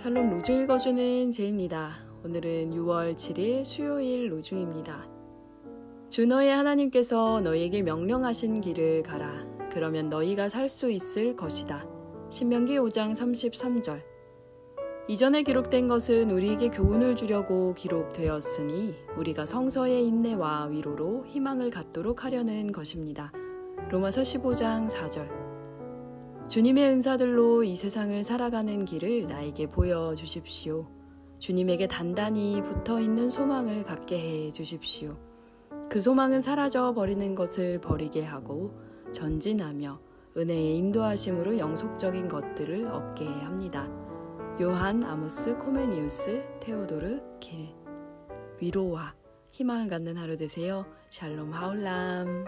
샬롬 로중 읽어주는 제입니다. 오늘은 6월 7일 수요일 로중입니다. 주 너의 하나님께서 너희에게 명령하신 길을 가라. 그러면 너희가 살 수 있을 것이다. 신명기 5장 33절. 이전에 기록된 것은 우리에게 교훈을 주려고 기록되었으니 우리가 성서의 인내와 위로로 희망을 갖도록 하려는 것입니다. 로마서 15장 4절. 주님의 은사들로 이 세상을 살아가는 길을 나에게 보여주십시오. 주님에게 단단히 붙어 있는 소망을 갖게 해 주십시오. 그 소망은 사라져 버리는 것을 버리게 하고 전진하며 은혜의 인도하심으로 영속적인 것들을 얻게 합니다. 요한 아모스 코메니우스 테오도르 길 위로와 희망을 갖는 하루 되세요. 샬롬 하울람